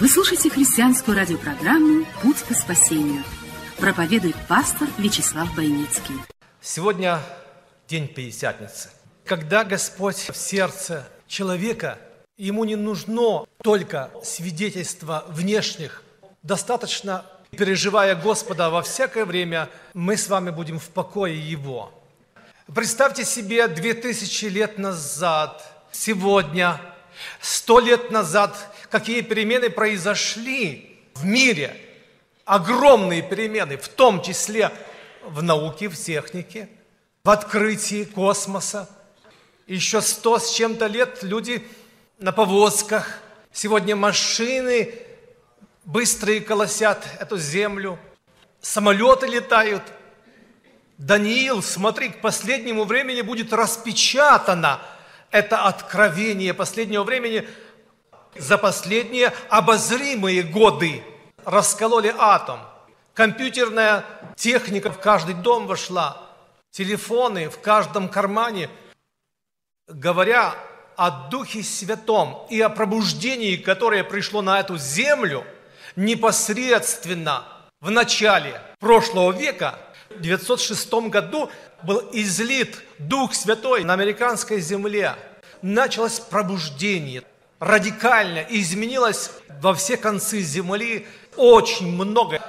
Вы слушаете христианскую радиопрограмму «Путь к спасению». Проповедует пастор Вячеслав Бойницкий. Сегодня день Пятидесятницы. Когда Господь в сердце человека, ему не нужно только свидетельства внешних, достаточно, переживая Господа во всякое время, мы с вами будем в покое Его. Представьте себе две тысячи лет назад, сегодня, сто лет назад, какие перемены произошли в мире. Огромные перемены, в том числе в науке, в технике, в открытии космоса. Еще сто с чем-то лет люди на повозках. Сегодня машины быстрые колосят эту землю. Самолеты летают. Даниил, смотри, к последнему времени будет распечатано это откровение последнего времени за последние обозримые годы. Раскололи атом. Компьютерная техника в каждый дом вошла. Телефоны в каждом кармане. Говоря о Духе Святом и о пробуждении, которое пришло на эту землю непосредственно в начале прошлого века, в 906 году был излит Дух Святой на американской земле. Началось пробуждение, радикально изменилось во все концы земли очень много.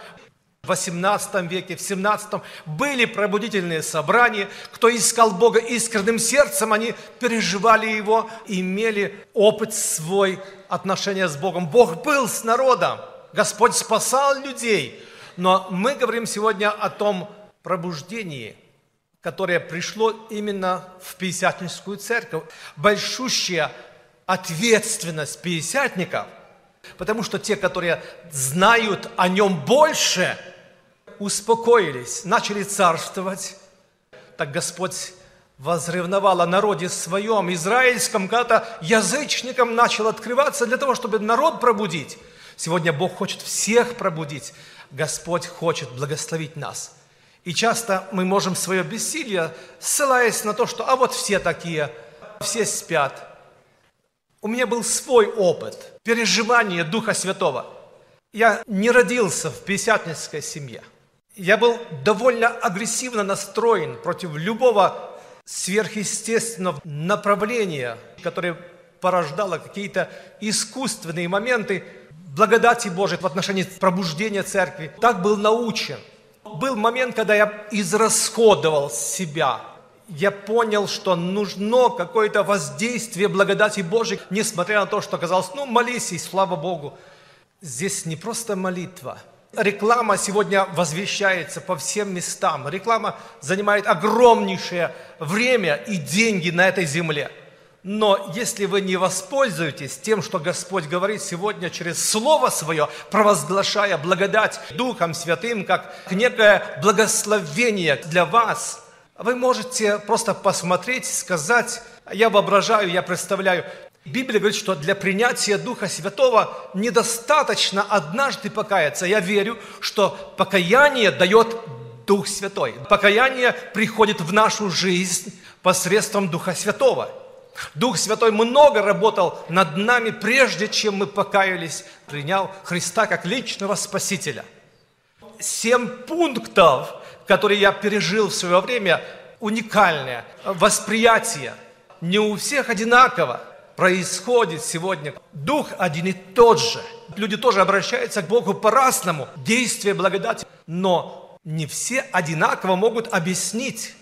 В 18 веке, в 17 были пробудительные собрания. Кто искал Бога искренним сердцем, они переживали Его, имели опыт свой, отношения с Богом. Бог был с народом, Господь спасал людей. Но мы говорим сегодня о том пробуждении, которое пришло именно в Пятидесятническую церковь. Большущая ответственность пятидесятников, потому что те, которые знают о нем больше, успокоились, начали царствовать. Так Господь возревновал о народе своем, израильском, когда язычникам начал открываться для того, чтобы народ пробудить. Сегодня Бог хочет всех пробудить. Господь хочет благословить нас. И часто мы можем свое бессилие, ссылаясь на то, что а вот все такие, все спят. У меня был свой опыт переживания Духа Святого. Я не родился в пятидесятнической семье. Я был довольно агрессивно настроен против любого сверхъестественного направления, которое порождало какие-то искусственные моменты благодати Божией в отношении пробуждения церкви. Так был научен. Был момент, когда я израсходовал себя. Я понял, что нужно какое-то воздействие благодати Божией, несмотря на то, что казалось, ну, молись, и слава Богу. Здесь не просто молитва – Реклама сегодня возвещается по всем местам. Реклама занимает огромнейшее время и деньги на этой земле. Но если вы не воспользуетесь тем, что Господь говорит сегодня через Слово Свое, провозглашая благодать Духом Святым, как некое благословение для вас, вы можете просто посмотреть, сказать, я воображаю, я представляю, Библия говорит, что для принятия Духа Святого недостаточно однажды покаяться. Я верю, что покаяние дает Дух Святой. Покаяние приходит в нашу жизнь посредством Духа Святого. Дух Святой много работал над нами, прежде чем мы покаялись, принял Христа как личного Спасителя. Семь пунктов, которые я пережил в свое время, уникальное восприятие. Не у всех одинаково – происходит сегодня. Дух один и тот же. Люди тоже обращаются к Богу по-разному. Действие благодати. Но не все одинаково могут объяснить.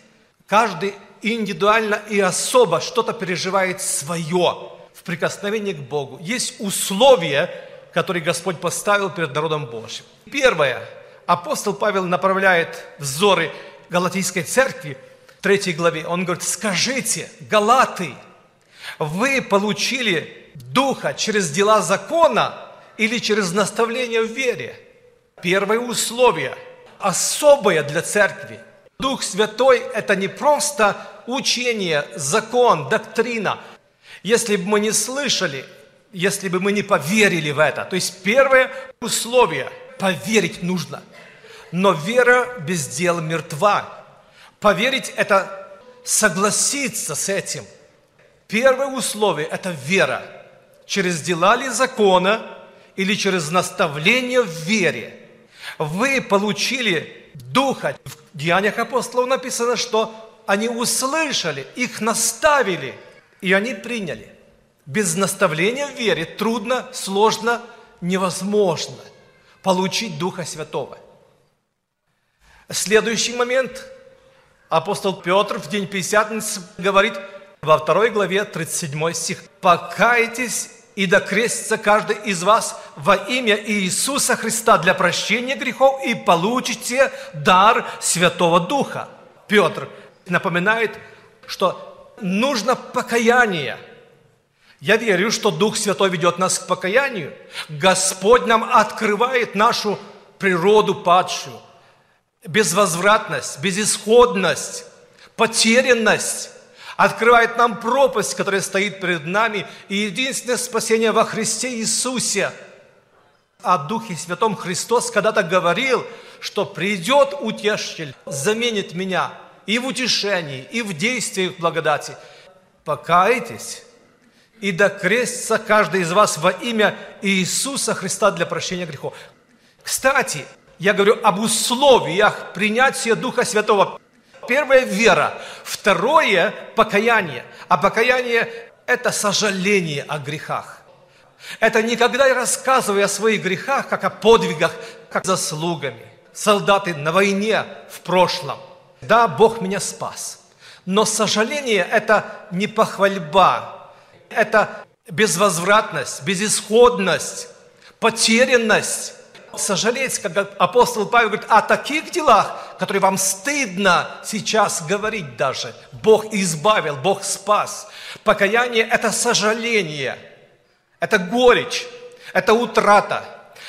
Каждый индивидуально и особо что-то переживает свое в прикосновении к Богу. Есть условия, которые Господь поставил перед народом Божьим. Первое. Апостол Павел направляет взоры Галатийской церкви, третьей главе. Он говорит, скажите, Галаты, вы получили Духа через дела закона или через наставление в вере? первое условие, особое для церкви. Дух Святой – это не просто учение, закон, доктрина. Если бы мы не слышали, если бы мы не поверили в это. То есть первое условие – поверить нужно. Но вера без дела мертва. Поверить – это согласиться с этим. Первое условие – это вера. Через дела ли закона или через наставление в вере. Вы получили Духа. В Деяниях апостолов написано, что они услышали, их наставили, и они приняли. Без наставления в вере трудно, сложно, невозможно получить Духа Святого. Следующий момент. Апостол Петр в день Пятидесятницы говорит во второй главе 37 стих. «Покайтесь и докрестится каждый из вас во имя Иисуса Христа для прощения грехов и получите дар Святого Духа». Петр напоминает, что нужно покаяние – я верю, что Дух Святой ведет нас к покаянию. Господь нам открывает нашу природу падшую. Безвозвратность, безысходность, потерянность. Открывает нам пропасть, которая стоит перед нами. И единственное спасение во Христе Иисусе. О Духе Святом Христос когда-то говорил, что придет утешитель, заменит меня и в утешении, и в действии в благодати. Покайтесь и докрестится каждый из вас во имя Иисуса Христа для прощения грехов. Кстати, я говорю об условиях принятия Духа Святого. Первое – вера. Второе – покаяние. А покаяние – это сожаление о грехах. Это никогда я рассказываю о своих грехах, как о подвигах, как заслугами. Солдаты на войне в прошлом. Да, Бог меня спас. Но сожаление – это не похвальба, это безвозвратность, безысходность, потерянность. Сожалеть, как апостол Павел говорит, о таких делах, которые вам стыдно сейчас говорить даже. Бог избавил, Бог спас. Покаяние – это сожаление, это горечь, это утрата,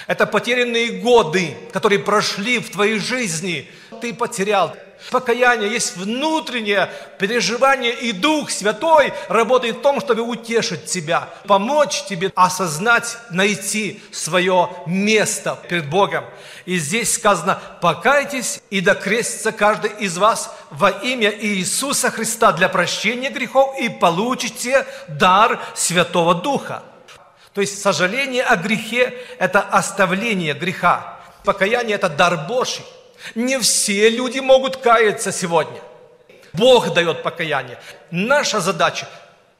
это потерянные годы, которые прошли в твоей жизни. Ты потерял, Покаяние есть внутреннее переживание, и Дух Святой работает в том, чтобы утешить тебя, помочь тебе осознать, найти свое место перед Богом. И здесь сказано, покайтесь и докрестится каждый из вас во имя Иисуса Христа для прощения грехов и получите дар Святого Духа. То есть сожаление о грехе – это оставление греха. Покаяние – это дар Божий. Не все люди могут каяться сегодня. Бог дает покаяние. Наша задача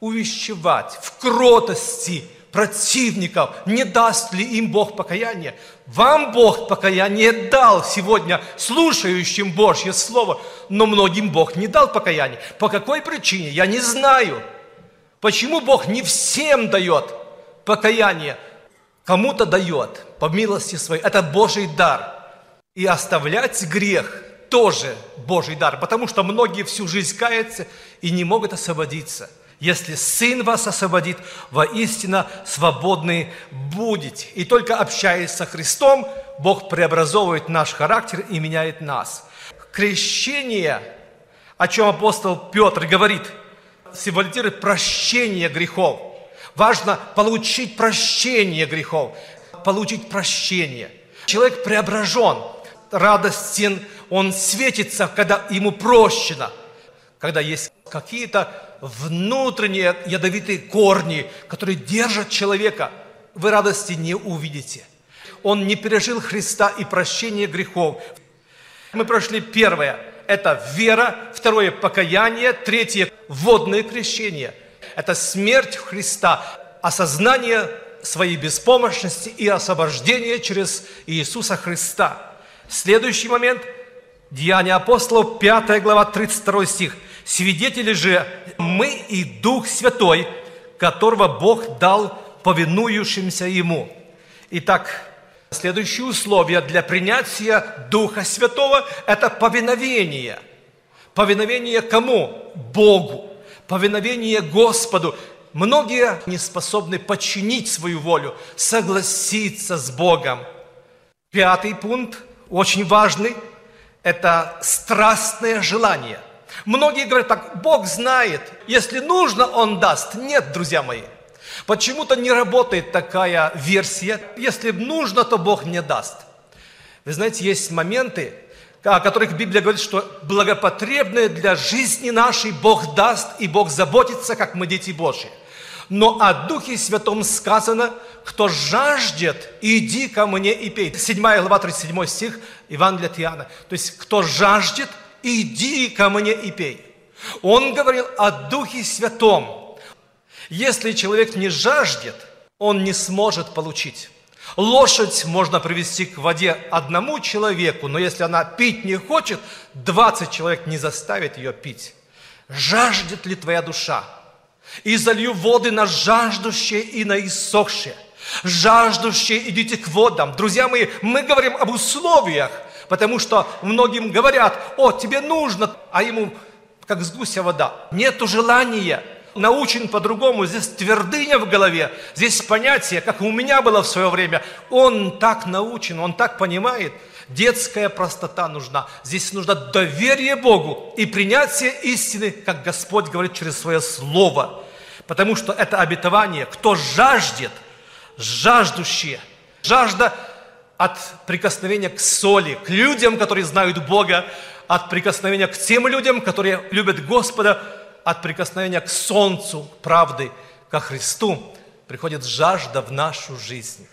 увещевать в кротости противников, не даст ли им Бог покаяние. Вам Бог покаяние дал сегодня слушающим Божье Слово, но многим Бог не дал покаяние. По какой причине? Я не знаю. Почему Бог не всем дает покаяние? Кому-то дает, по милости своей. Это Божий дар – и оставлять грех тоже Божий дар, потому что многие всю жизнь каются и не могут освободиться. Если Сын вас освободит, воистину свободны будете. И только общаясь со Христом, Бог преобразовывает наш характер и меняет нас. Крещение, о чем апостол Петр говорит, символизирует прощение грехов. Важно получить прощение грехов, получить прощение. Человек преображен – радостен, он светится, когда ему прощено. Когда есть какие-то внутренние ядовитые корни, которые держат человека, вы радости не увидите. Он не пережил Христа и прощение грехов. Мы прошли первое – это вера, второе – покаяние, третье – водное крещение. Это смерть Христа, осознание своей беспомощности и освобождение через Иисуса Христа – Следующий момент – Деяния апостолов, 5 глава, 32 стих. «Свидетели же мы и Дух Святой, которого Бог дал повинующимся Ему». Итак, следующее условие для принятия Духа Святого – это повиновение. Повиновение кому? Богу. Повиновение Господу. Многие не способны подчинить свою волю, согласиться с Богом – Пятый пункт, очень важный, это страстное желание. Многие говорят так, Бог знает, если нужно, Он даст. Нет, друзья мои, почему-то не работает такая версия. Если нужно, то Бог мне даст. Вы знаете, есть моменты, о которых Библия говорит, что благопотребное для жизни нашей Бог даст, и Бог заботится, как мы дети Божьи. Но о Духе Святом сказано, кто жаждет, иди ко мне и пей. 7 глава, 37 стих, Евангелия от Иоанна. То есть, кто жаждет, иди ко мне и пей. Он говорил о Духе Святом. Если человек не жаждет, он не сможет получить. Лошадь можно привести к воде одному человеку, но если она пить не хочет, 20 человек не заставит ее пить. Жаждет ли твоя душа? И залью воды на жаждущие и на иссохшие. Жаждущие, идите к водам. Друзья мои, мы говорим об условиях, потому что многим говорят, о, тебе нужно, а ему как с гуся вода. Нету желания, научен по-другому, здесь твердыня в голове, здесь понятие, как у меня было в свое время. Он так научен, он так понимает – Детская простота нужна. Здесь нужно доверие Богу и принятие истины, как Господь говорит через свое Слово. Потому что это обетование, кто жаждет, жаждущие, жажда от прикосновения к соли, к людям, которые знают Бога, от прикосновения к тем людям, которые любят Господа, от прикосновения к солнцу правды, ко Христу, приходит жажда в нашу жизнь.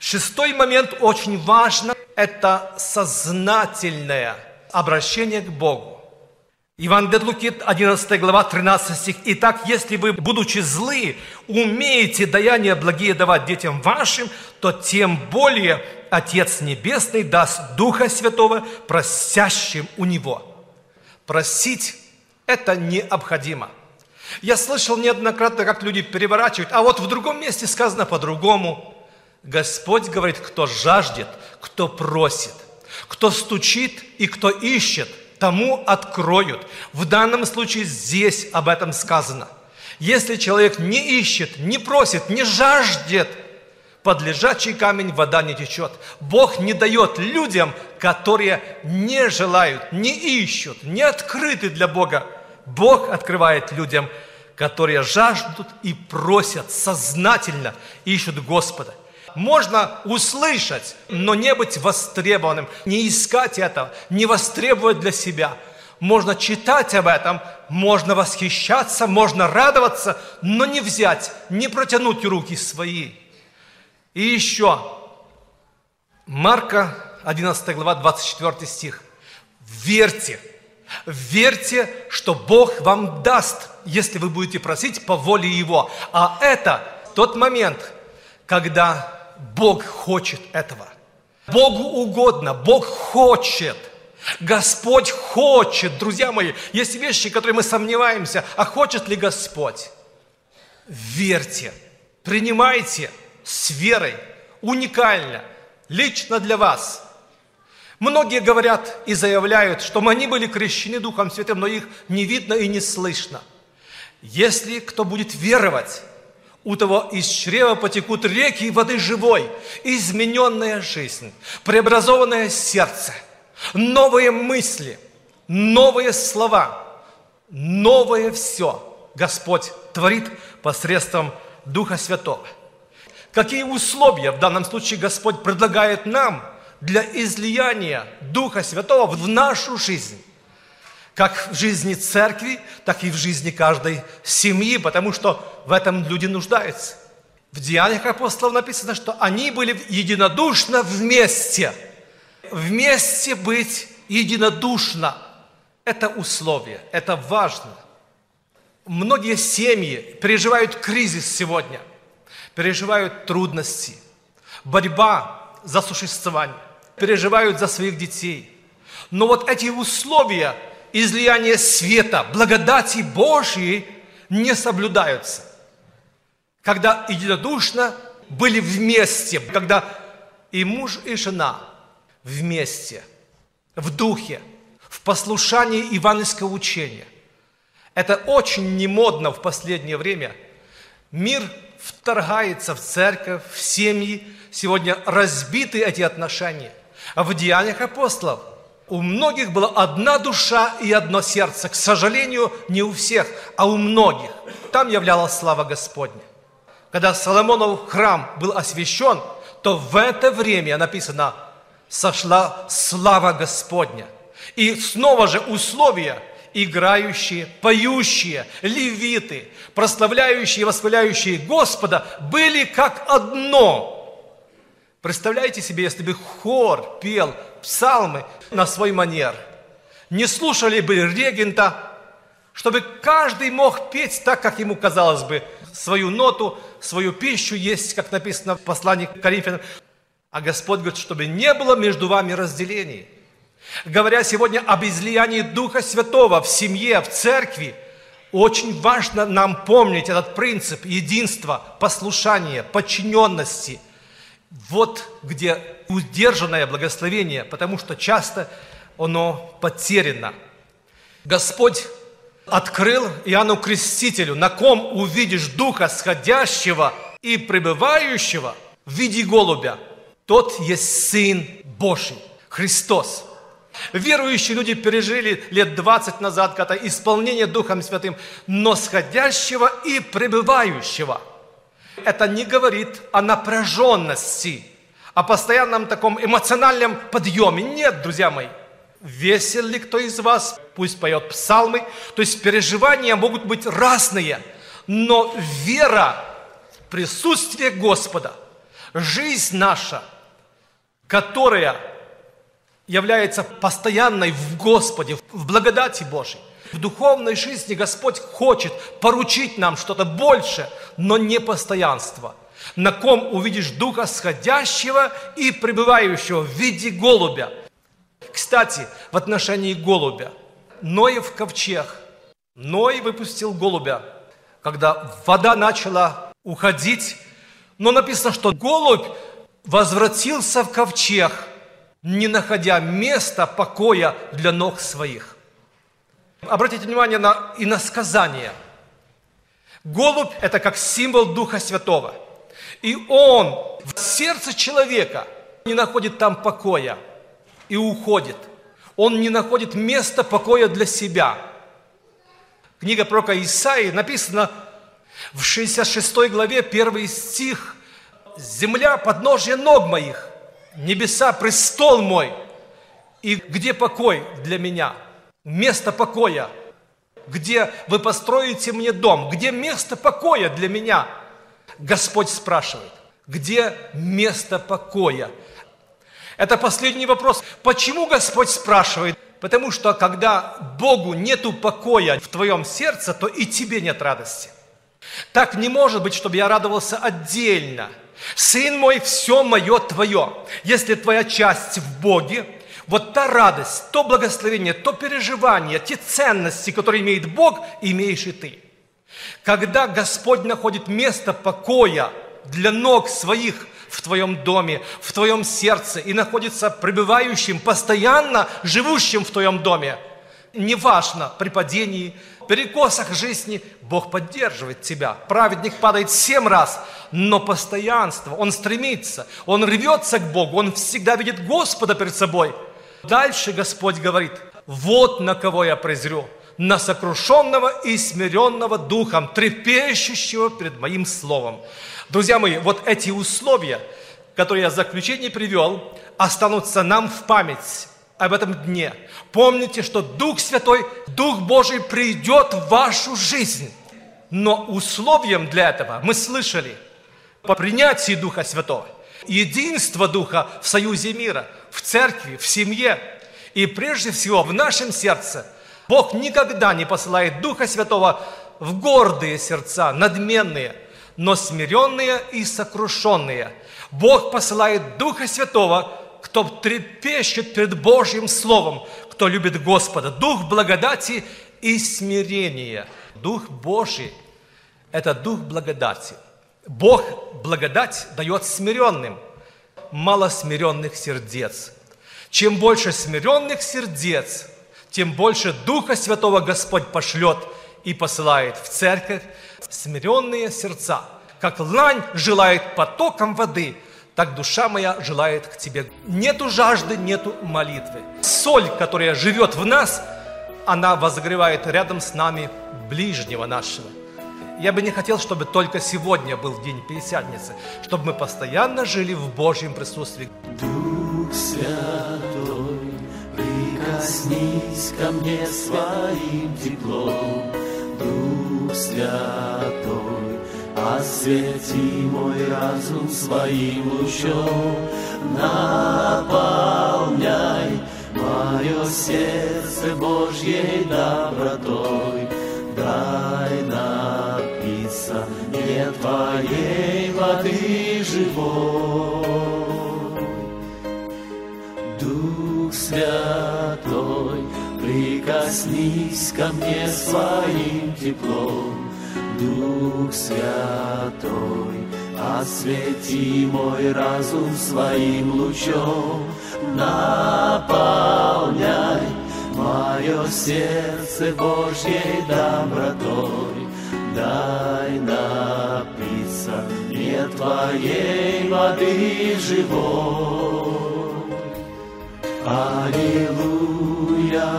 Шестой момент очень важно – это сознательное обращение к Богу. Иван от Луки, 11 глава, 13 стих. «Итак, если вы, будучи злы, умеете даяния благие давать детям вашим, то тем более Отец Небесный даст Духа Святого просящим у Него». Просить – это необходимо. Я слышал неоднократно, как люди переворачивают, а вот в другом месте сказано по-другому – Господь говорит, кто жаждет, кто просит, кто стучит и кто ищет, тому откроют. В данном случае здесь об этом сказано. Если человек не ищет, не просит, не жаждет, под лежачий камень вода не течет. Бог не дает людям, которые не желают, не ищут, не открыты для Бога. Бог открывает людям, которые жаждут и просят сознательно, ищут Господа. Можно услышать, но не быть востребованным, не искать этого, не востребовать для себя. Можно читать об этом, можно восхищаться, можно радоваться, но не взять, не протянуть руки свои. И еще, Марка 11 глава, 24 стих. Верьте, верьте, что Бог вам даст, если вы будете просить по воле Его. А это тот момент, когда Бог хочет этого. Богу угодно, Бог хочет. Господь хочет, друзья мои. Есть вещи, которые мы сомневаемся, а хочет ли Господь? Верьте, принимайте с верой, уникально, лично для вас. Многие говорят и заявляют, что они были крещены Духом Святым, но их не видно и не слышно. Если кто будет веровать, у того из чрева потекут реки воды живой, измененная жизнь, преобразованное сердце, новые мысли, новые слова, новое все Господь творит посредством Духа Святого. Какие условия в данном случае Господь предлагает нам для излияния Духа Святого в нашу жизнь? Как в жизни церкви, так и в жизни каждой семьи, потому что в этом люди нуждаются. В Деяниях апостолов написано, что они были единодушно вместе. Вместе быть единодушно – это условие, это важно. Многие семьи переживают кризис сегодня, переживают трудности, борьба за существование, переживают за своих детей. Но вот эти условия – излияние света, благодати Божьей не соблюдаются. Когда единодушно были вместе, когда и муж, и жена вместе, в духе, в послушании евангельского учения. Это очень немодно в последнее время. Мир вторгается в церковь, в семьи, сегодня разбиты эти отношения. А в Деяниях апостолов у многих была одна душа и одно сердце. К сожалению, не у всех, а у многих. Там являлась слава Господня. Когда Соломонов храм был освящен, то в это время написано, сошла слава Господня. И снова же условия, играющие, поющие, левиты, прославляющие, восхваляющие Господа, были как одно. Представляете себе, если бы хор пел псалмы на свой манер, не слушали бы регента, чтобы каждый мог петь так, как ему казалось бы, свою ноту, свою пищу есть, как написано в послании к Коринфянам. А Господь говорит, чтобы не было между вами разделений. Говоря сегодня об излиянии Духа Святого в семье, в церкви, очень важно нам помнить этот принцип единства, послушания, подчиненности. Вот где удержанное благословение, потому что часто оно потеряно. Господь открыл Иоанну Крестителю, на ком увидишь Духа сходящего и пребывающего в виде голубя. Тот есть Сын Божий, Христос. Верующие люди пережили лет 20 назад когда исполнение Духом Святым, но сходящего и пребывающего. Это не говорит о напряженности, о постоянном таком эмоциональном подъеме. Нет, друзья мои. Весел ли кто из вас? Пусть поет псалмы. То есть переживания могут быть разные, но вера, присутствие Господа, жизнь наша, которая является постоянной в Господе, в благодати Божьей. В духовной жизни Господь хочет поручить нам что-то больше, но не постоянство. На ком увидишь Духа сходящего и пребывающего в виде голубя. Кстати, в отношении голубя. Ноев ковчег. Ной выпустил голубя, когда вода начала уходить. Но написано, что голубь возвратился в ковчег, не находя места покоя для ног своих. Обратите внимание на иносказание. Голубь – это как символ Духа Святого. И он в сердце человека не находит там покоя – и уходит. Он не находит места покоя для себя. Книга пророка Исаии написано в 66 главе, первый стих. «Земля – подножье ног моих, небеса – престол мой, и где покой для меня? Место покоя. Где вы построите мне дом? Где место покоя для меня? Господь спрашивает, где место покоя? Это последний вопрос. Почему Господь спрашивает? Потому что когда Богу нету покоя в твоем сердце, то и тебе нет радости. Так не может быть, чтобы я радовался отдельно. Сын мой, все мое твое. Если твоя часть в Боге, вот та радость, то благословение, то переживание, те ценности, которые имеет Бог, имеешь и ты. Когда Господь находит место покоя для ног своих в твоем доме, в твоем сердце и находится пребывающим, постоянно живущим в твоем доме. Неважно при падении, перекосах жизни, Бог поддерживает тебя. Праведник падает семь раз, но постоянство, он стремится, он рвется к Богу, он всегда видит Господа перед собой. Дальше Господь говорит, вот на кого я презрю, на сокрушенного и смиренного духом, трепещущего перед моим словом. Друзья мои, вот эти условия, которые я в заключении привел, останутся нам в память об этом дне. Помните, что Дух Святой, Дух Божий придет в вашу жизнь. Но условием для этого мы слышали по принятии Духа Святого, единство Духа в союзе мира, в церкви, в семье и прежде всего в нашем сердце. Бог никогда не посылает Духа Святого в гордые сердца, надменные – но смиренные и сокрушенные. Бог посылает Духа Святого, кто трепещет перед Божьим Словом, кто любит Господа. Дух благодати и смирения. Дух Божий – это Дух благодати. Бог благодать дает смиренным, мало смиренных сердец. Чем больше смиренных сердец, тем больше Духа Святого Господь пошлет и посылает в церковь, смиренные сердца, как лань желает потоком воды, так душа моя желает к Тебе. Нету жажды, нету молитвы. Соль, которая живет в нас, она возогревает рядом с нами ближнего нашего. Я бы не хотел, чтобы только сегодня был день Пятидесятницы, чтобы мы постоянно жили в Божьем присутствии. Дух Святой, прикоснись ко мне своим теплом. Дух Святой, освети мой разум своим лучом, наполняй мое сердце Божьей добротой. Дай напиться не Твоей воды живой. Дух Святой, прикоснись ко мне своим теплом. Дух Святой, освети мой разум своим лучом, наполняй мое сердце Божьей добротой. Дай напиться мне Твоей воды живой. Аллилуйя,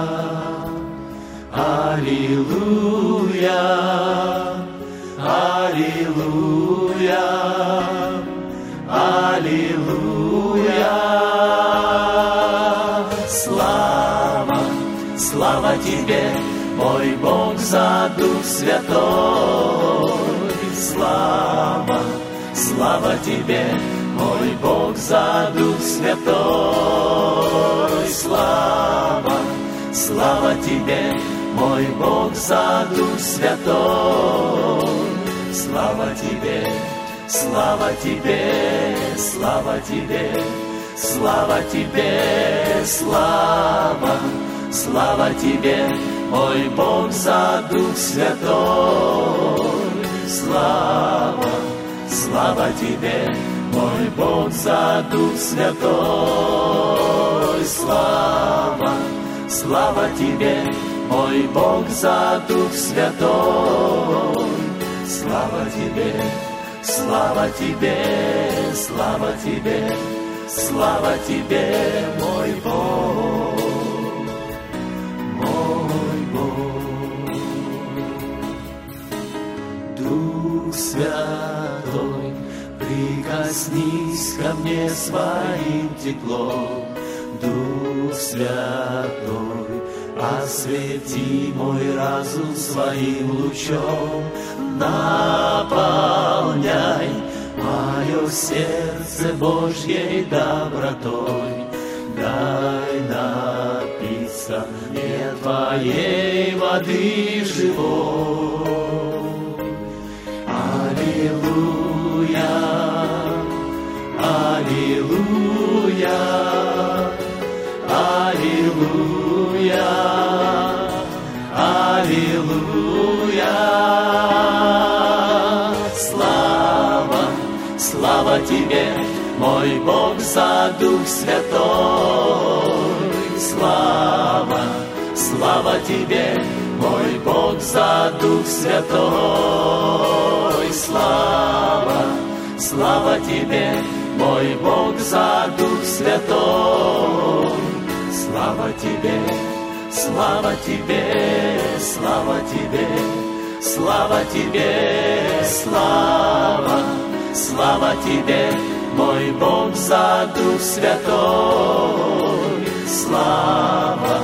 Аллилуйя, Аллилуйя, Аллилуйя. Слава, слава Тебе, мой Бог, за Дух Святой. Слава, слава Тебе, мой Бог, за Дух Святой. Слава, слава Тебе, мой Бог, за Дух Святой. Слава Тебе, слава Тебе, слава Тебе, слава Тебе, слава, слава Тебе, мой Бог, за Дух Святой. Слава, слава Тебе, мой Бог, за Дух Святой. Слава, слава Тебе, мой Бог, за Дух Святой. Слава Тебе, слава Тебе, слава Тебе, слава Тебе, мой Бог, Дух Святой, прикоснись ко мне своим теплом, Дух Святой, освети мой разум своим лучом, наполняй мое сердце Божьей добротой. Дай напиться мне Твоей воды живой. Аллилуйя, Аллилуйя, Аллилуйя. Слава, слава Тебе, мой Бог, за Дух Святой. Слава, слава Тебе, мой Бог, за Дух Святой. Слава, слава Тебе, мой Бог, за Дух Святой. Слава Тебе, слава Тебе, слава Тебе, слава Тебе, слава, слава Тебе, мой Бог, за Дух Святой. Слава,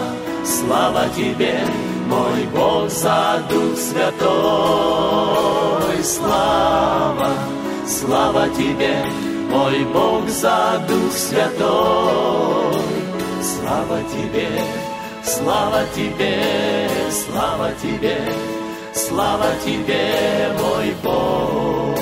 слава Тебе, мой Бог, за Дух Святой. Слава, слава Тебе, мой Бог, за Дух Святой. Слава Тебе, слава Тебе, слава Тебе, слава Тебе, мой Бог.